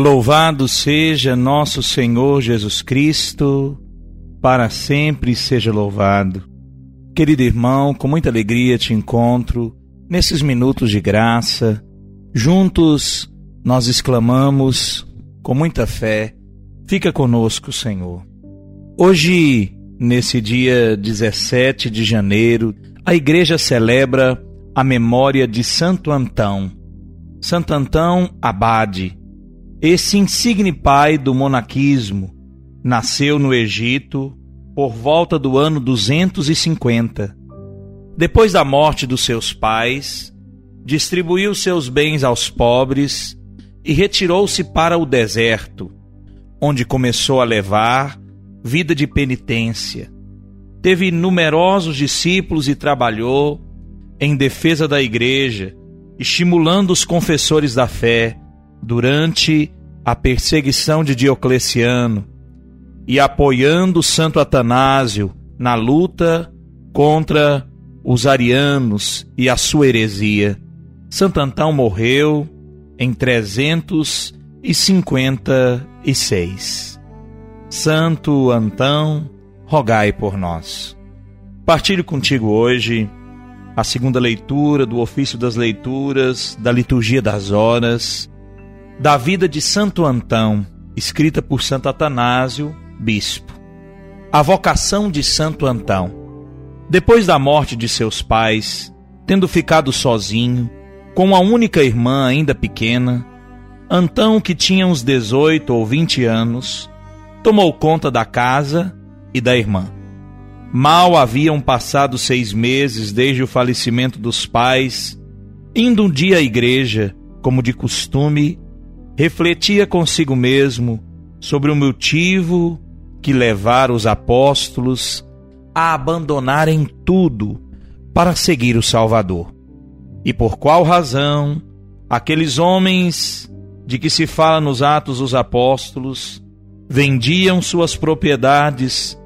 Louvado seja nosso Senhor Jesus Cristo, para sempre seja louvado. Querido irmão, com muita alegria te encontro nesses minutos de graça. Juntos nós exclamamos com muita fé: Fica conosco, Senhor. Hoje, nesse dia 17 de janeiro, a igreja celebra a memória de Santo Antão. Santo Antão Abade esse insigne pai do monaquismo nasceu no Egito por volta do ano 250. Depois da morte dos seus pais, distribuiu seus bens aos pobres e retirou-se para o deserto, onde começou a levar vida de penitência. Teve numerosos discípulos e trabalhou em defesa da igreja, estimulando os confessores da fé durante a perseguição de Diocleciano e apoiando Santo Atanásio na luta contra os arianos e a sua heresia. Santo Antão morreu em 356. Santo Antão, rogai por nós. Partilho contigo hoje a segunda leitura do ofício das leituras da liturgia das horas da vida de Santo Antão, escrita por Santo Atanásio, bispo. A vocação de Santo Antão. Depois da morte de seus pais, tendo ficado sozinho, com a única irmã ainda pequena, Antão, que tinha uns 18 ou 20 anos, tomou conta da casa e da irmã. Mal haviam passado seis meses desde o falecimento dos pais, indo um dia à igreja, como de costume, refletia consigo mesmo sobre o motivo que levara os apóstolos a abandonarem tudo para seguir o Salvador. E por qual razão aqueles homens de que se fala nos Atos dos Apóstolos vendiam suas propriedades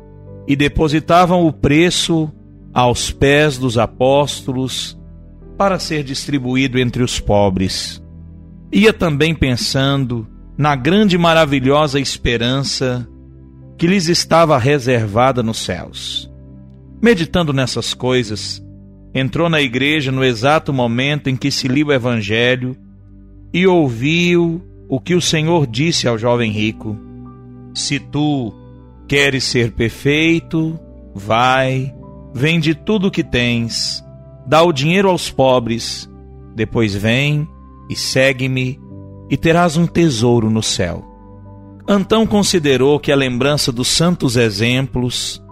e depositavam o preço aos pés dos apóstolos para ser distribuído entre os pobres ia também pensando na grande e maravilhosa esperança que lhes estava reservada nos céus. Meditando nessas coisas, entrou na igreja no exato momento em que se lia o Evangelho e ouviu o que o Senhor disse ao jovem rico: Se tu queres ser perfeito, vai, vende tudo o que tens, dá o dinheiro aos pobres, depois vem e segue-me, e terás um tesouro no céu. Antão considerou que a lembrança dos santos exemplos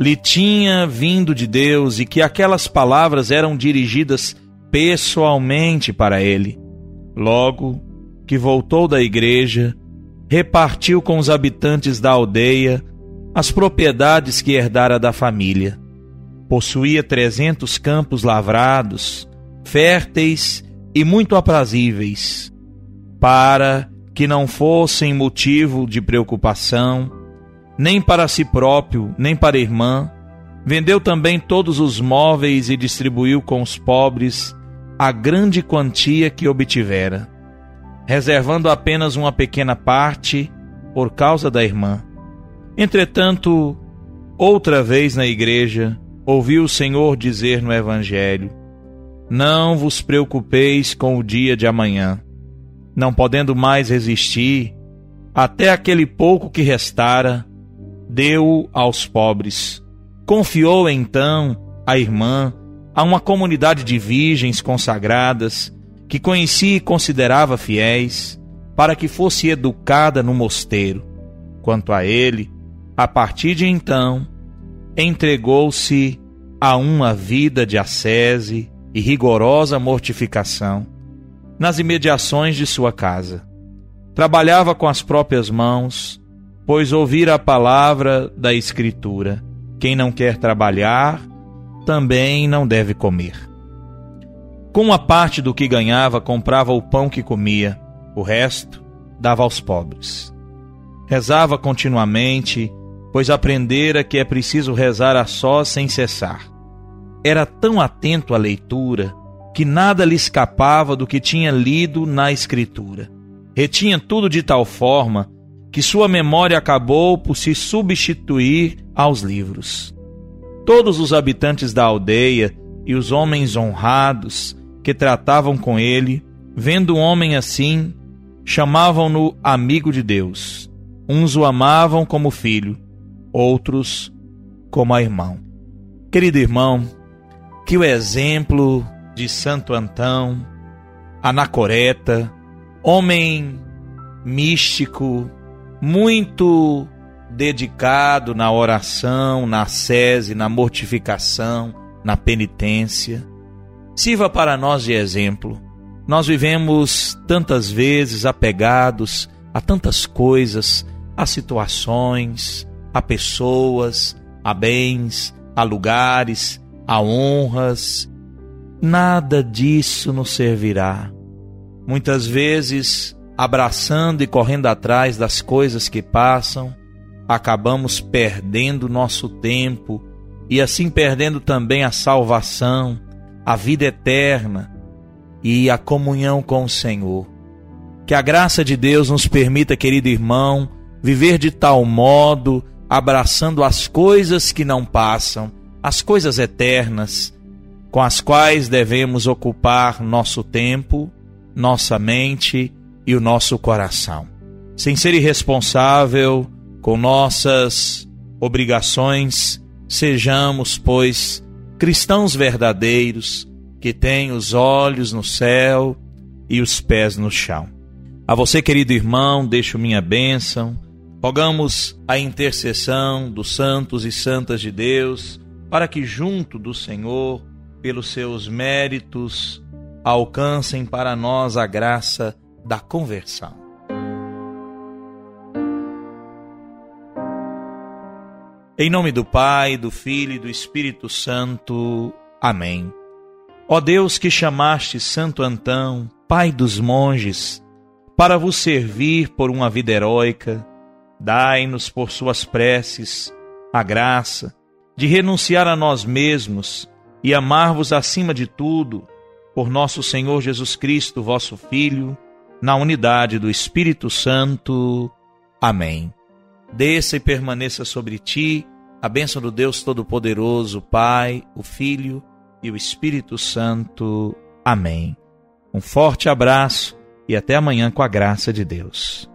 lhe tinha vindo de Deus e que aquelas palavras eram dirigidas pessoalmente para ele. Logo que voltou da igreja, repartiu com os habitantes da aldeia as propriedades que herdara da família. Possuía trezentos campos lavrados, férteis e muito aprazíveis, para que não fossem motivo de preocupação, nem para si próprio, nem para a irmã. Vendeu também todos os móveis e distribuiu com os pobres a grande quantia que obtivera, reservando apenas uma pequena parte por causa da irmã. Entretanto, outra vez na igreja, ouviu o Senhor dizer no Evangelho: não vos preocupeis com o dia de amanhã. Não podendo mais resistir, até aquele pouco que restara, deu aos pobres. Confiou então a irmã a uma comunidade de virgens consagradas que conhecia e considerava fiéis, para que fosse educada no mosteiro. Quanto a ele, a partir de então, entregou-se a uma vida de ascese e rigorosa mortificação, nas imediações de sua casa. Trabalhava com as próprias mãos, pois ouvira a palavra da Escritura: quem não quer trabalhar, também não deve comer. Com uma parte do que ganhava, comprava o pão que comia, o resto dava aos pobres. Rezava continuamente, pois aprendera que é preciso rezar a sós sem cessar. Era tão atento à leitura que nada lhe escapava do que tinha lido na Escritura. Retinha tudo de tal forma que sua memória acabou por se substituir aos livros. Todos os habitantes da aldeia e os homens honrados que tratavam com ele, vendo um homem assim, chamavam-no amigo de Deus. Uns o amavam como filho, outros como irmão. Querido irmão, que o exemplo de Santo Antão, Anacoreta, homem místico, muito dedicado na oração, na sese, na mortificação, na penitência. Sirva para nós de exemplo. Nós vivemos tantas vezes apegados a tantas coisas, a situações, a pessoas, a bens, a lugares, a honras. Nada disso nos servirá. Muitas vezes, abraçando e correndo atrás das coisas que passam, acabamos perdendo nosso tempo e assim perdendo também a salvação, a vida eterna e a comunhão com o Senhor. Que a graça de Deus nos permita, querido irmão, viver de tal modo, abraçando as coisas que não passam, as coisas eternas, com as quais devemos ocupar nosso tempo, nossa mente e o nosso coração. Sem ser irresponsável, com nossas obrigações, sejamos, pois, cristãos verdadeiros que têm os olhos no céu e os pés no chão. A você, querido irmão, deixo minha bênção. Rogamos a intercessão dos santos e santas de Deus para que, junto do Senhor, pelos seus méritos, alcancem para nós a graça da conversão. Em nome do Pai, do Filho e do Espírito Santo. Amém. Ó Deus que chamaste Santo Antão, Pai dos monges, para vos servir por uma vida heróica, dai-nos por suas preces a graça de renunciar a nós mesmos e amar-vos acima de tudo, por nosso Senhor Jesus Cristo, vosso Filho, na unidade do Espírito Santo. Amém desça e permaneça sobre ti a bênção do Deus Todo-Poderoso, Pai, o Filho e o Espírito Santo. Amém. Um forte abraço e até amanhã com a graça de Deus.